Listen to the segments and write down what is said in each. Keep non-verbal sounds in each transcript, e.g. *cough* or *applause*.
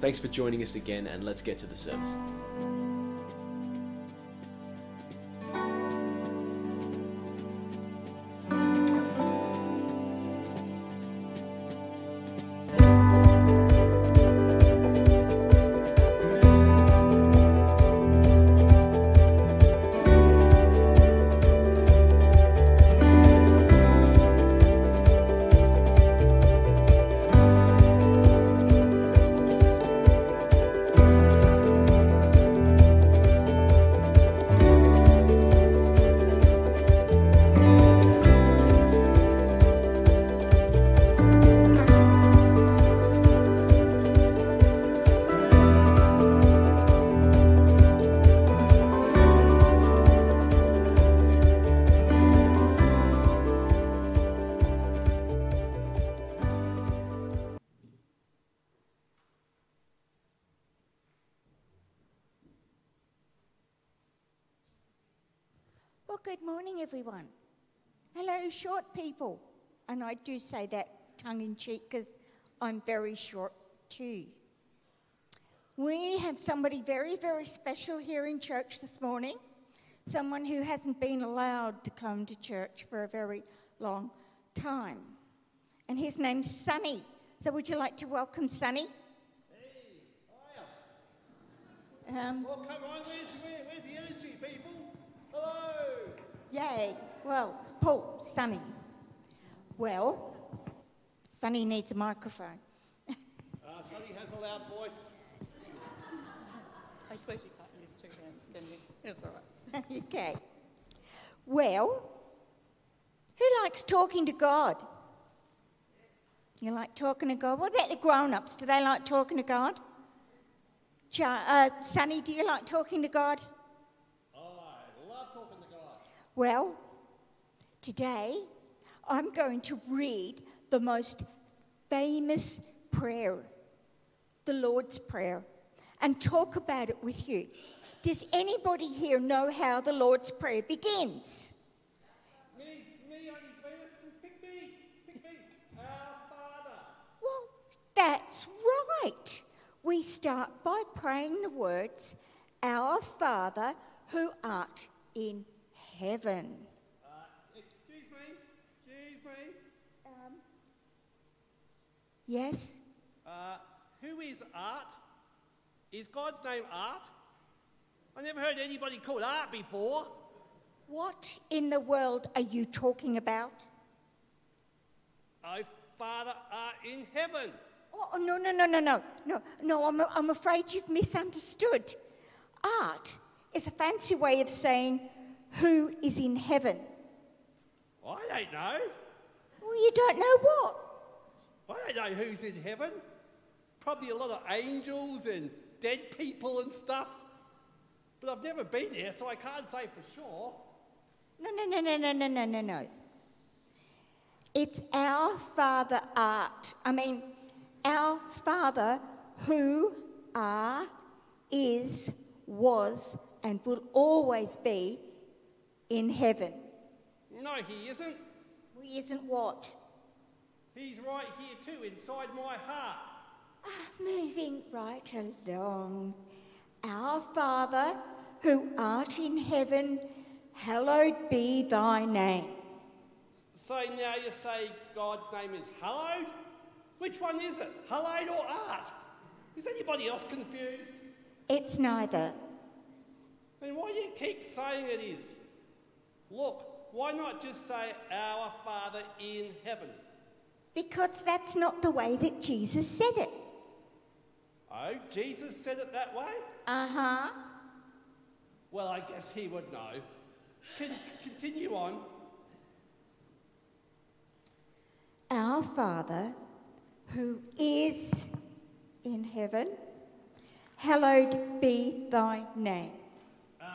Thanks for joining us again, and let's get to the service. Short people. And I do say that tongue in cheek because I'm very short too. We have somebody very, very special here in church this morning. Someone who hasn't been allowed to come to church for a very long time. And his name's Sonny. So, would you like to welcome Sonny? Um, Well, come on, where's, where, where's the energy, people? Hello. Yay. Well, Paul, Sonny. Well, Sonny needs a microphone. Uh, Sonny has a loud voice. I suppose you can't use two hands, can you? It's all right. *laughs* okay. Well, who likes talking to God? You like talking to God? What about the grown ups? Do they like talking to God? Cha- uh, Sonny, do you like talking to God? Oh, I love talking to God. Well, today I'm going to read the most famous prayer, the Lord's Prayer, and talk about it with you. Does anybody here know how the Lord's Prayer begins? Me, me, only famous. Pick me, pick me. Our Father. Well, that's right. We start by praying the words, Our Father who art in heaven. Uh, excuse me, excuse me. Um, yes? Uh, who is Art? Is God's name Art? I never heard anybody called Art before. What in the world are you talking about? Oh, Father art in heaven. Oh, no, no, no, no, no, no, no, I'm, I'm afraid you've misunderstood. Art is a fancy way of saying who is in heaven. I don't know. Well, you don't know what? I don't know who's in heaven. Probably a lot of angels and dead people and stuff. But I've never been there, so I can't say for sure. No, no, no, no, no, no, no, no, no. It's our Father art. I mean, our Father who are, is, was, and will always be in heaven. No, he isn't. He isn't what? He's right here too, inside my heart. Ah, moving right along. Our Father who art in heaven, hallowed be thy name. So now you say God's name is hallowed? Which one is it? Hallowed or art? Is anybody else confused? It's neither. Then why do you keep saying it is? Look, why not just say our Father in heaven? Because that's not the way that Jesus said it. Oh, Jesus said it that way? Uh huh. Well, I guess he would know. Can continue on. Our Father who is in heaven, hallowed be thy name. Um,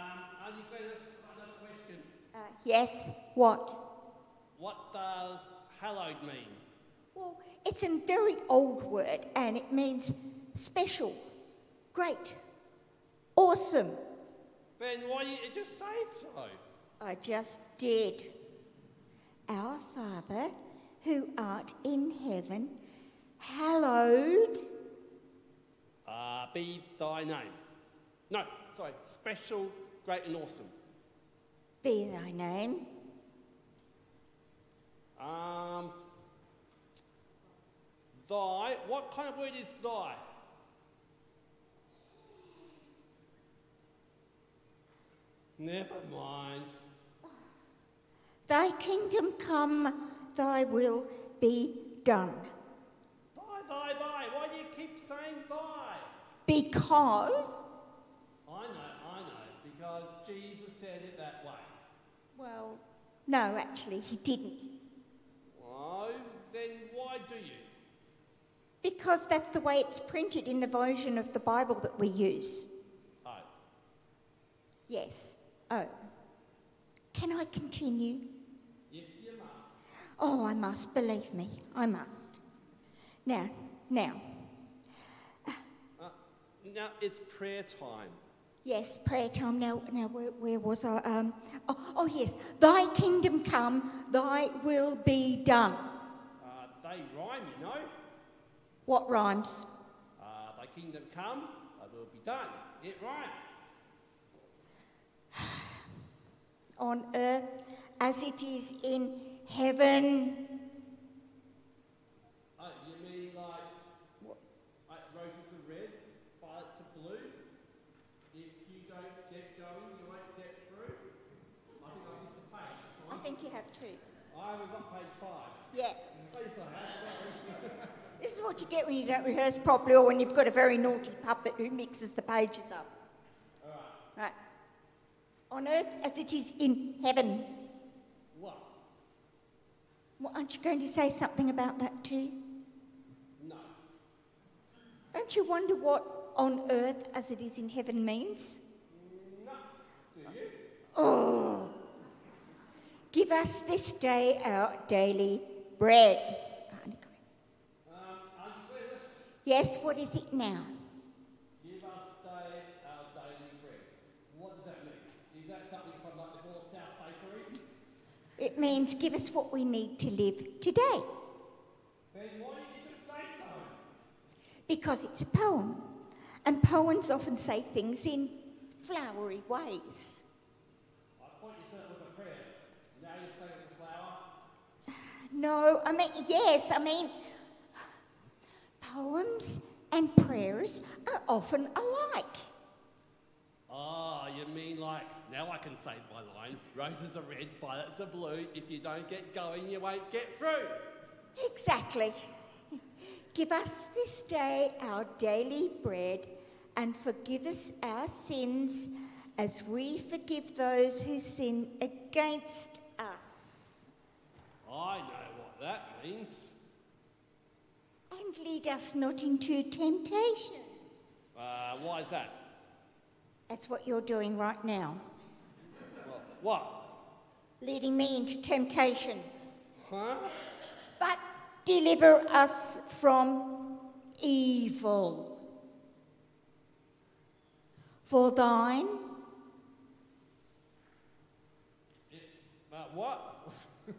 Auntie Glennis, another question. Uh, yes, what? What does hallowed mean? Well, it's a very old word and it means special, great, awesome. Then why didn't you just say so? I just did. Our Father, who art in heaven, hallowed. Uh, be thy name. No, sorry, special, great and awesome. Be thy name. Um, thy, what kind of word is thy? Never mind. Thy kingdom come, thy will be done. Thy, thy, thy. Why do you keep saying thy? Because, I know, I know, because Jesus said it that way. Well, no, actually, he didn't. Oh, then why do you? Because that's the way it's printed in the version of the Bible that we use. Oh, Yes. Oh. Can I continue? you, you must. Oh, I must, believe me, I must. Now, now, Uh, now it's prayer time. Yes, prayer time. Now, now, where, where was I? Um, oh, oh, yes, thy kingdom come, thy will be done. Uh, they rhyme, you know. What rhymes? Uh, thy kingdom come, thy will be done. It rhymes. *sighs* On earth as it is in heaven. Oh, you mean like, like roses are red, violets are blue? If you don't get going, you won't get through? I think I missed a page. I think you have two. I haven't got page five. Yeah. Please, I have, sorry. This is what you get when you don't rehearse properly or when you've got a very naughty puppet who mixes the pages up. Right. On earth as it is in heaven. What? Well, aren't you going to say something about that too? No. Don't you wonder what on earth as it is in heaven means? No. Do you? Oh. Give us this day our daily bread. Um, Auntie Yes, what is it now? give us day our daily bread. What does that mean? Is that something from like the North South Bakery? It means give us what we need to live today. Then why didn't you just say so? Because it's a poem. And poems often say things in flowery ways. I thought you said it was a prayer. Now you say it's a flower. No, I mean, yes, I mean, poems and prayers are often alike. Ah, you mean like, now I can say my line. Roses are red, violets are blue. If you don't get going, you won't get through. Exactly. Give us this day our daily bread and forgive us our sins as we forgive those who sin against us. I know what that means. And lead us not into temptation. Uh, why is that? That's what you're doing right now, Well, what? leading me into temptation. Huh? But deliver us from evil. For thine It, Uh, what?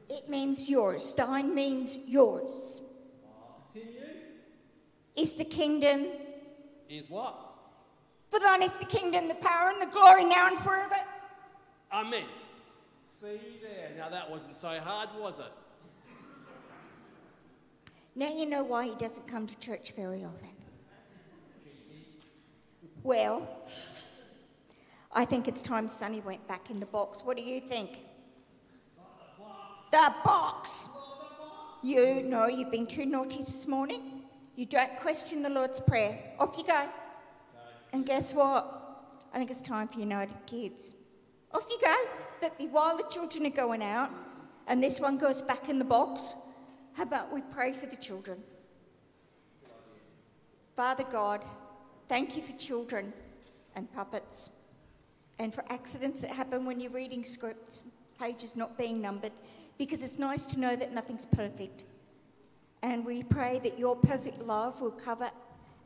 It means yours. Thine means yours. Is the kingdom. Is what? For thine is the kingdom, the power, and the glory now and forever. Amen. See there. Now that wasn't so hard, was it? Now you know why he doesn't come to church very often. Well, I think it's time Sonny went back in the box. What do you think? The box. You know you've been too naughty this morning. You don't question the Lord's Prayer. Off you go. And guess what? I think it's time for United Kids. Off you go. But while the children are going out and this one goes back in the box, how about we pray for the children? Father God, thank you for children and puppets and for accidents that happen when you're reading scripts, pages not being numbered, because it's nice to know that nothing's perfect. And we pray that your perfect love will cover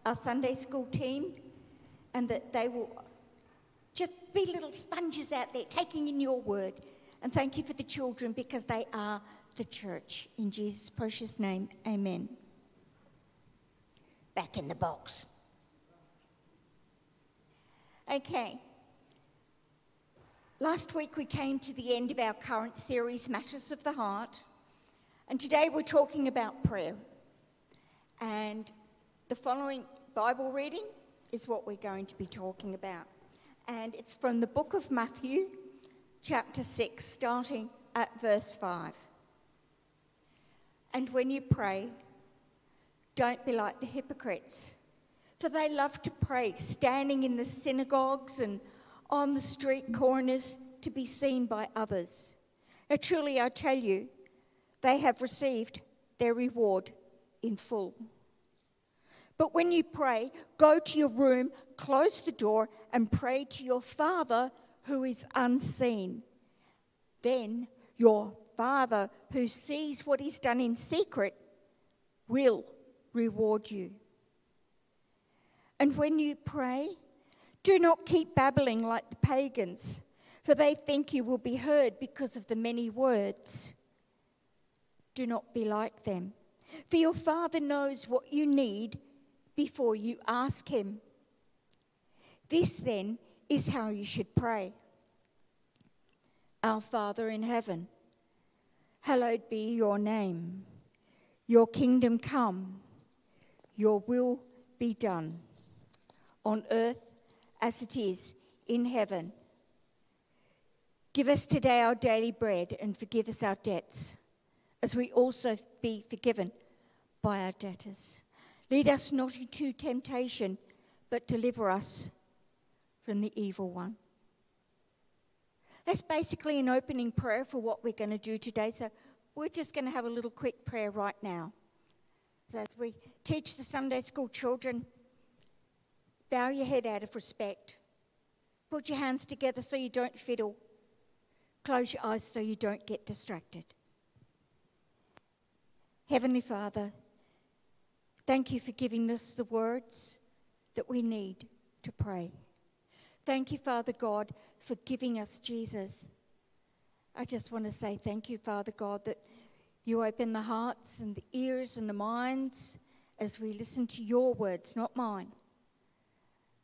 our Sunday school team and that they will just be little sponges out there taking in your word. And thank you for the children because they are the church. In Jesus' precious name, amen. Back in the box. Okay. Last week we came to the end of our current series, Matters of the Heart. And today we're talking about prayer. And the following Bible reading is what we're going to be talking about. And it's from the book of Matthew, chapter 6, starting at verse 5. And when you pray, don't be like the hypocrites, for they love to pray standing in the synagogues and on the street corners to be seen by others. Now, truly, I tell you, they have received their reward in full. But when you pray, go to your room, close the door, and pray to your Father who is unseen. Then your Father who sees what is done in secret will reward you. And when you pray, do not keep babbling like the pagans, for they think you will be heard because of the many words. Do not be like them, for your Father knows what you need before you ask Him. This then is how you should pray Our Father in heaven, hallowed be your name. Your kingdom come, your will be done, on earth as it is in heaven. Give us today our daily bread and forgive us our debts, as we also be forgiven by our debtors. Lead us not into temptation, but deliver us from the evil one. That's basically an opening prayer for what we're going to do today. So we're just going to have a little quick prayer right now. So as we teach the Sunday school children, bow your head out of respect. Put your hands together so you don't fiddle. Close your eyes so you don't get distracted. Heavenly Father, thank you for giving us the words that we need to pray. Thank you, Father God, for giving us Jesus. I just want to say thank you, Father God, that you open the hearts and the ears and the minds as we listen to your words, not mine,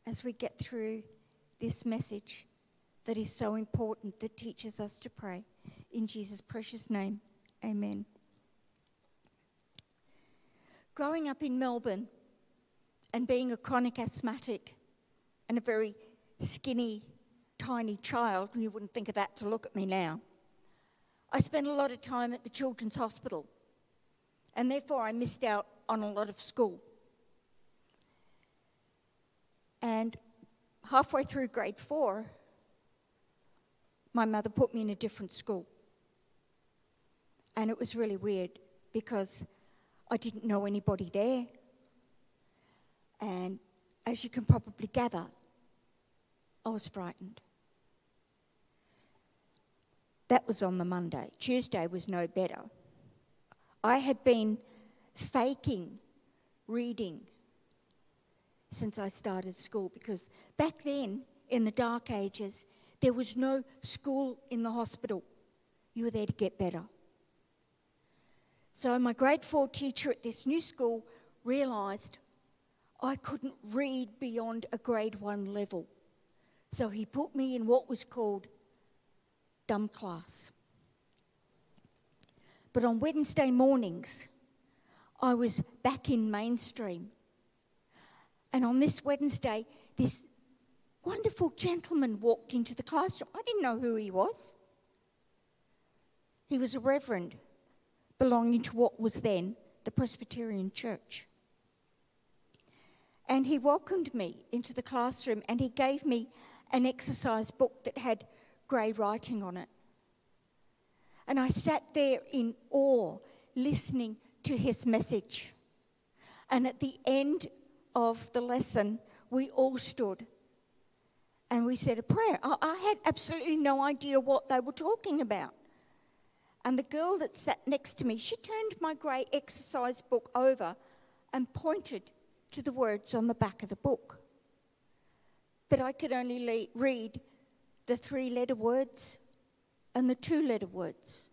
as we get through this message that is so important that teaches us to pray. In Jesus' precious name, amen. Growing up in Melbourne and being a chronic asthmatic and a very skinny, tiny child, you wouldn't think of that to look at me now. I spent a lot of time at the Children's Hospital, and therefore I missed out on a lot of school. And halfway through grade four, my mother put me in a different school. And it was really weird because I didn't know anybody there. And as you can probably gather, I was frightened. That was on the Monday. Tuesday was no better. I had been faking reading since I started school because back then, in the dark ages, there was no school in the hospital. You were there to get better. So, my grade four teacher at this new school realised I couldn't read beyond a grade one level. So he put me in what was called dumb class. But on Wednesday mornings, I was back in mainstream. And on this Wednesday, this wonderful gentleman walked into the classroom. I didn't know who he was. He was a reverend belonging to what was then the Presbyterian Church. And he welcomed me into the classroom and he gave me an exercise book that had grey writing on it. And I sat there in awe, listening to his message. And at the end of the lesson, we all stood and we said a prayer. I, had absolutely no idea what they were talking about. And the girl that sat next to me, she turned my grey exercise book over and pointed to the words on the back of the book. But I could only le- read the three letter words and the two letter words.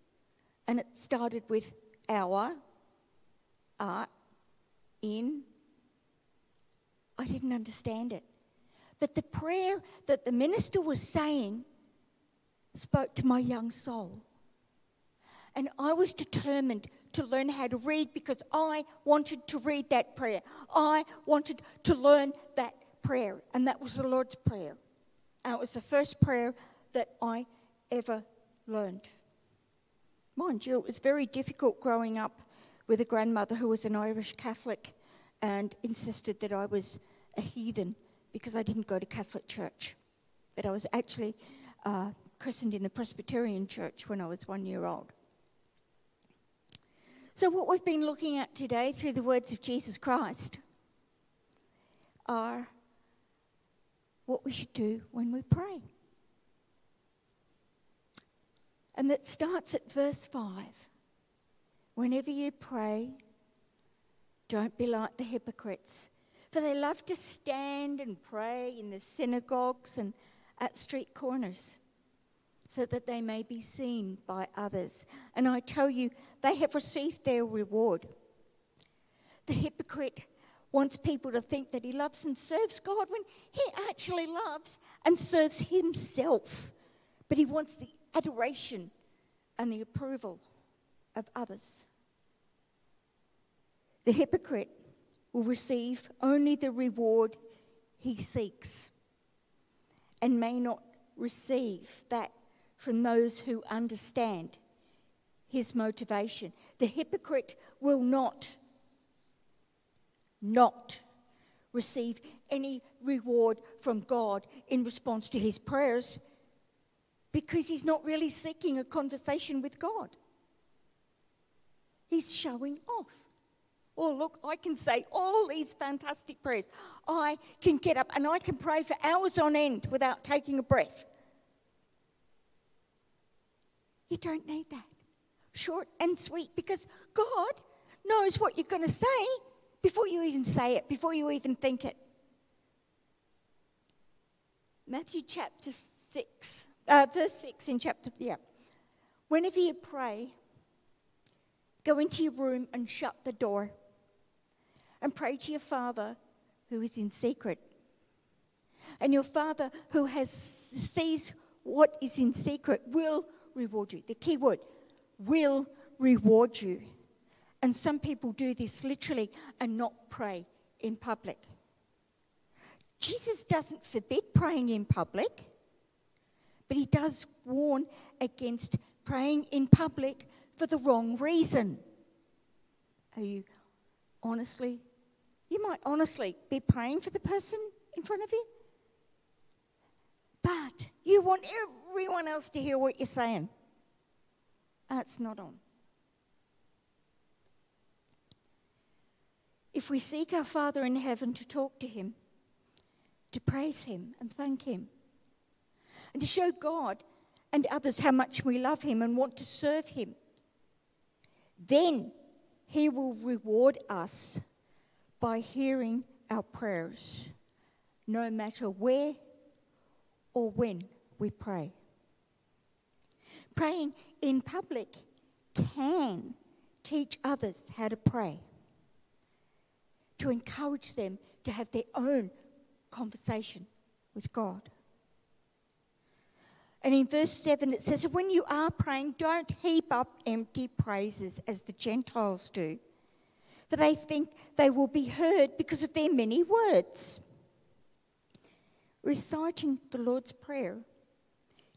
And it started with our, art, in. I didn't understand it. But the prayer that the minister was saying spoke to my young soul. And I was determined to learn how to read because I wanted to read that prayer. I wanted to learn that prayer, and that was the Lord's Prayer. And it was the first prayer that I ever learned. Mind you, it was very difficult growing up with a grandmother who was an Irish Catholic and insisted that I was a heathen because I didn't go to Catholic church. But I was actually uh, christened in the Presbyterian church when I was one year old. So, what we've been looking at today through the words of Jesus Christ are what we should do when we pray. And that starts at verse 5. Whenever you pray, don't be like the hypocrites, for they love to stand and pray in the synagogues and at street corners so that they may be seen by others. And I tell you, they have received their reward. The hypocrite wants people to think that he loves and serves God when he actually loves and serves himself. But he wants the adoration and the approval of others. The hypocrite will receive only the reward he seeks and may not receive that from those who understand his motivation. The hypocrite will not, not receive any reward from God in response to his prayers because he's not really seeking a conversation with God. He's showing off. Oh, look, I can say all these fantastic prayers. I can get up and I can pray for hours on end without taking a breath. You don't need that. Short and sweet because God knows what you're going to say before you even say it, before you even think it. Matthew chapter 6, uh, verse 6 in chapter, yeah. Whenever you pray, go into your room and shut the door and pray to your Father who is in secret. And your Father who has sees what is in secret will reward you. The key word will reward you. And some people do this literally and not pray in public. Jesus doesn't forbid praying in public, but he does warn against praying in public for the wrong reason. Are you honestly, you might honestly be praying for the person in front of you, but you want everyone else to hear what you're saying. Ah, That's not on. If we seek our Father in heaven to talk to Him, to praise Him and thank Him, and to show God and others how much we love Him and want to serve Him, then He will reward us by hearing our prayers, no matter where or when we pray. Praying in public can teach others how to pray, to encourage them to have their own conversation with God. And in verse 7, it says, When you are praying, don't heap up empty praises as the Gentiles do, for they think they will be heard because of their many words. Reciting the Lord's Prayer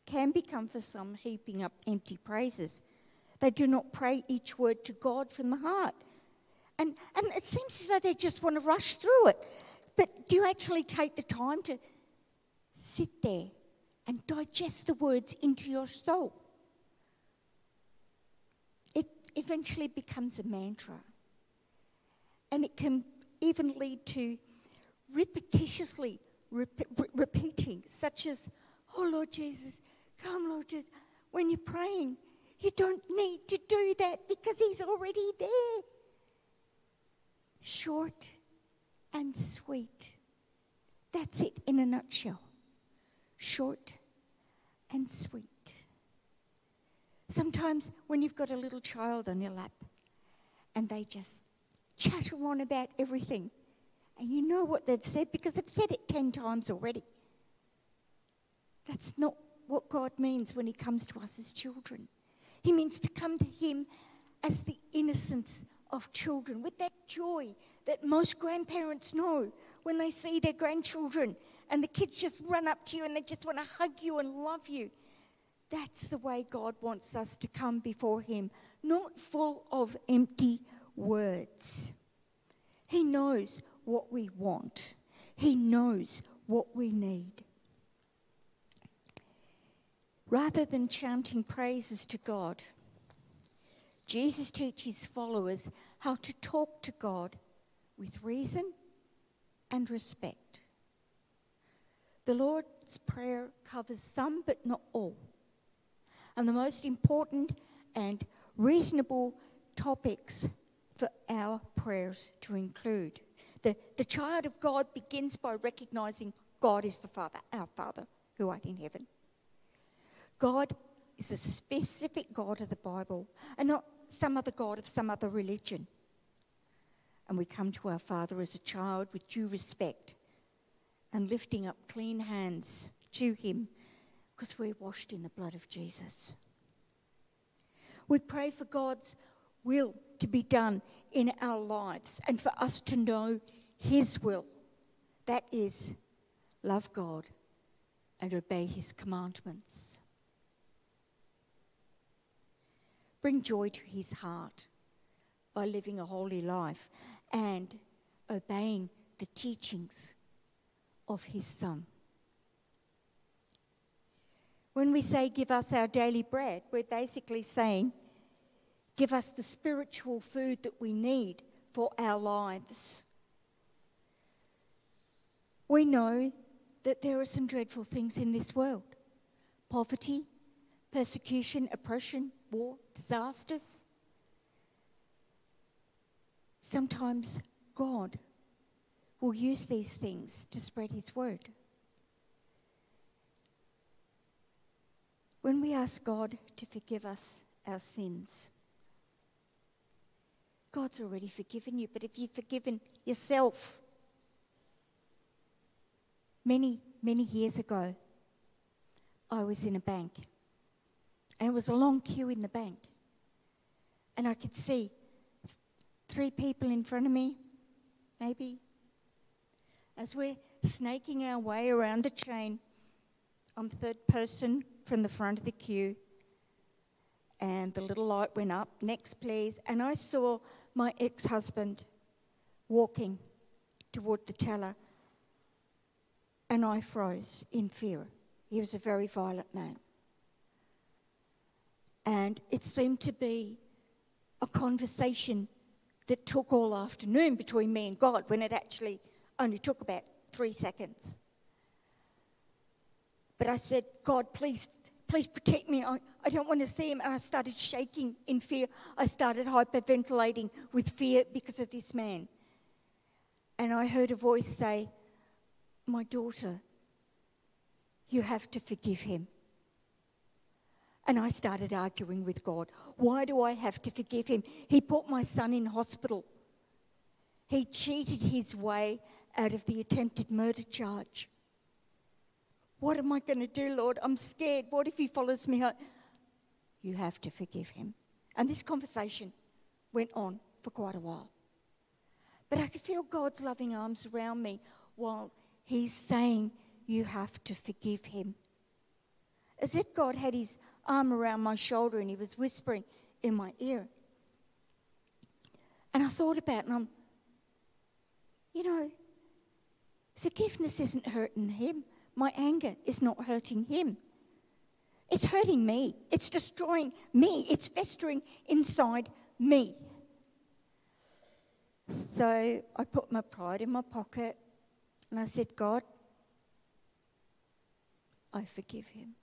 can become for some heaping up empty praises. They do not pray each word to God from the heart. And, and it seems as though they just want to rush through it. But do you actually take the time to sit there and digest the words into your soul? It eventually becomes a mantra. And it can even lead to repetitiously re- repeating, such as, Oh Lord Jesus, come, Lord Jesus. When you're praying, you don't need to do that because He's already there. Short and sweet. That's it in a nutshell. Short and sweet. Sometimes when you've got a little child on your lap and they just chatter on about everything, and you know what they've said because they've said it 10 times already. That's not what God means when He comes to us as children. He means to come to Him as the innocence of children, with that joy that most grandparents know when they see their grandchildren and the kids just run up to you and they just want to hug you and love you. That's the way God wants us to come before Him, not full of empty words. He knows what we want, He knows what we need. Rather than chanting praises to God, Jesus teaches followers how to talk to God with reason and respect. The Lord's Prayer covers some but not all. And the most important and reasonable topics for our prayers to include. The, the child of God begins by recognizing God is the Father, our Father who art in heaven. God is a specific God of the Bible and not some other God of some other religion. And we come to our Father as a child with due respect and lifting up clean hands to Him because we're washed in the blood of Jesus. We pray for God's will to be done in our lives and for us to know His will. That is, love God and obey His commandments. Bring joy to His heart by living a holy life and obeying the teachings of His Son. When we say, Give us our daily bread, we're basically saying, Give us the spiritual food that we need for our lives. We know that there are some dreadful things in this world poverty, persecution, oppression, war, disasters. Sometimes God will use these things to spread His word. When we ask God to forgive us our sins, God's already forgiven you, but if you've forgiven yourself, many, many years ago, I was in a bank. And it was a long queue in the bank. And I could see three people in front of me, maybe. As we're snaking our way around the chain, I'm third person from the front of the queue. And the little light went up, next please. And I saw my ex husband walking toward the teller. And I froze in fear. He was a very violent man. And it seemed to be a conversation that took all afternoon between me and God when it actually only took about three seconds. But I said, God, please, please protect me. I, I don't want to see him. And I started shaking in fear. I started hyperventilating with fear because of this man. And I heard a voice say, My daughter, you have to forgive him. And I started arguing with God. Why do I have to forgive him? He put my son in hospital. He cheated his way out of the attempted murder charge. What am I going to do, Lord? I'm scared. What if he follows me? You have to forgive him. And this conversation went on for quite a while. But I could feel God's loving arms around me while he's saying, You have to forgive him. As if God had his arm around my shoulder and he was whispering in my ear. And I thought about it and I'm, you know, forgiveness isn't hurting him. My anger is not hurting him. It's hurting me. It's destroying me. It's festering inside me. So I put my pride in my pocket And I said, God, I forgive him.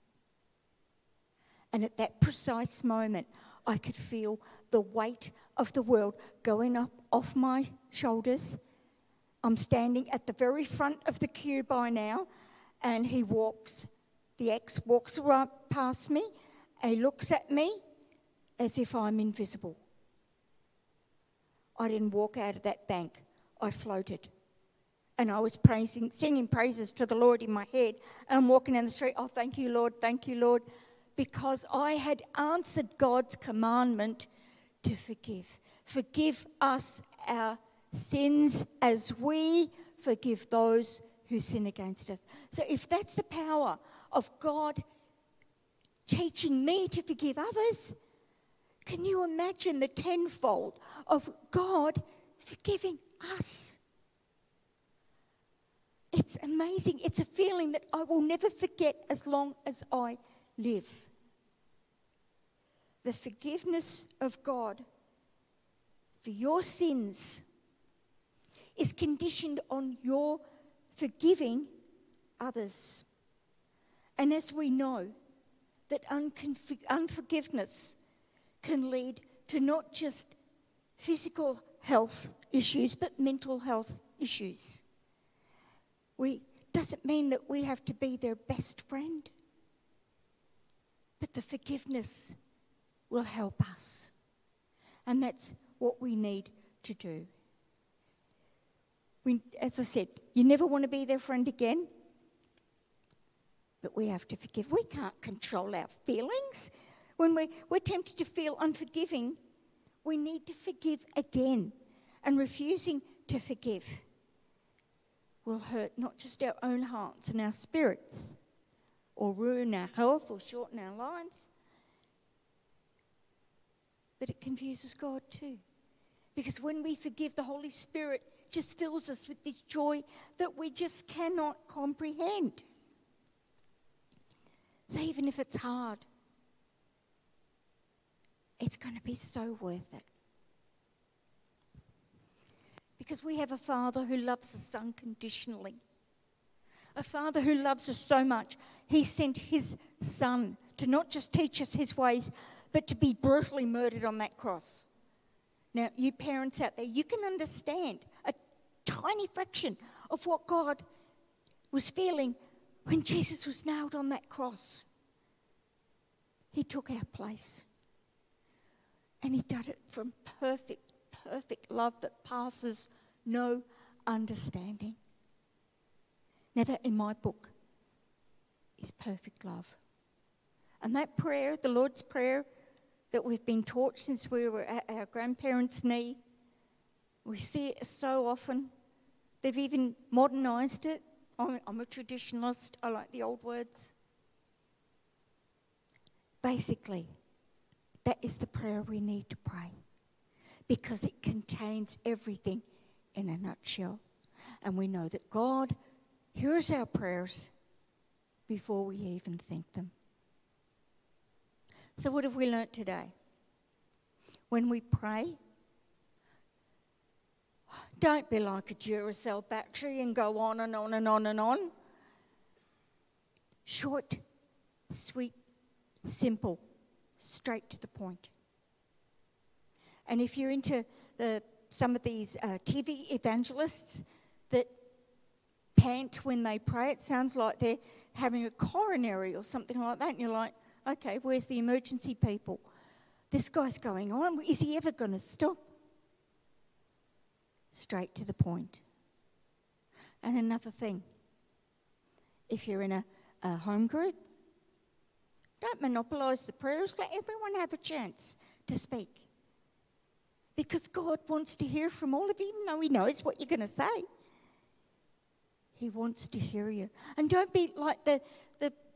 And at that precise moment, I could feel the weight of the world going up off my shoulders. I'm standing at the very front of the queue by now, and he walks, the ex walks right past me, and he looks at me as if I'm invisible. I didn't walk out of that bank, I floated. And I was praising, singing praises to the Lord in my head. And I'm walking down the street, oh, thank you, Lord, thank you, Lord, because I had answered God's commandment to forgive. Forgive us our sins as we forgive those who sin against us. So, if that's the power of God teaching me to forgive others, can you imagine the tenfold of God forgiving us? It's amazing. It's a feeling that I will never forget as long as I live. The forgiveness of God for your sins is conditioned on your forgiving others. And as we know, that unforgiveness can lead to not just physical health issues, but mental health issues. We doesn't mean that we have to be their best friend, but the forgiveness will help us. And that's what we need to do. We, as I said, you never want to be their friend again, but we have to forgive. We can't control our feelings. When we, we're tempted to feel unforgiving, we need to forgive again. And refusing to forgive will hurt not just our own hearts and our spirits, or ruin our health, or shorten our lives, but it confuses God too. Because when we forgive, the Holy Spirit just fills us with this joy that we just cannot comprehend. So even if it's hard, it's going to be so worth it. Because we have a Father who loves us unconditionally. A Father who loves us so much, He sent His Son to not just teach us His ways, but to be brutally murdered on that cross. Now, you parents out there, you can understand a tiny fraction of what God was feeling when Jesus was nailed on that cross. He took our place. And He did it from perfect, perfect love that passes no understanding. Now, that in my book is perfect love. And that prayer, the Lord's Prayer, that we've been taught since we were at our grandparents' knee. We see it so often. They've even modernised it. I'm, I'm a traditionalist, I like the old words. Basically, that is the prayer we need to pray because it contains everything in a nutshell. And we know that God hears our prayers before we even think them. So, what have we learnt today? When we pray, don't be like a Duracell battery and go on and on and on and on. Short, sweet, simple, straight to the point. And if you're into the, some of these uh, TV evangelists that pant when they pray, it sounds like they're having a coronary or something like that. And you're like, Okay, where's the emergency people? This guy's going on. Is he ever going to stop? Straight to the point. And another thing if you're in a, a home group, don't monopolise the prayers. Let everyone have a chance to speak. Because God wants to hear from all of you, even though He knows what you're going to say. He wants to hear you. And don't be like the, the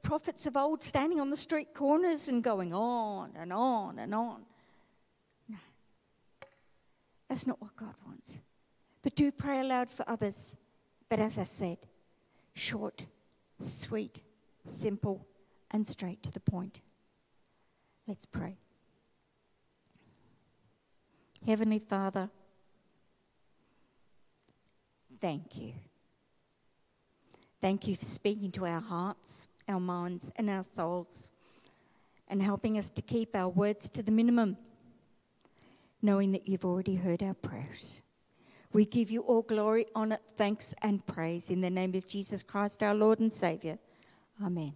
prophets of old standing on the street corners and going on and on and on. No. That's not what God wants. But do pray aloud for others. But as I said, short, sweet, simple, and straight to the point. Let's pray. Heavenly Father, thank you. Thank you for speaking to our hearts, our minds, and our souls, and helping us to keep our words to the minimum, knowing that you've already heard our prayers. We give you all glory, honour, thanks, and praise in the name of Jesus Christ, our Lord and Saviour. Amen.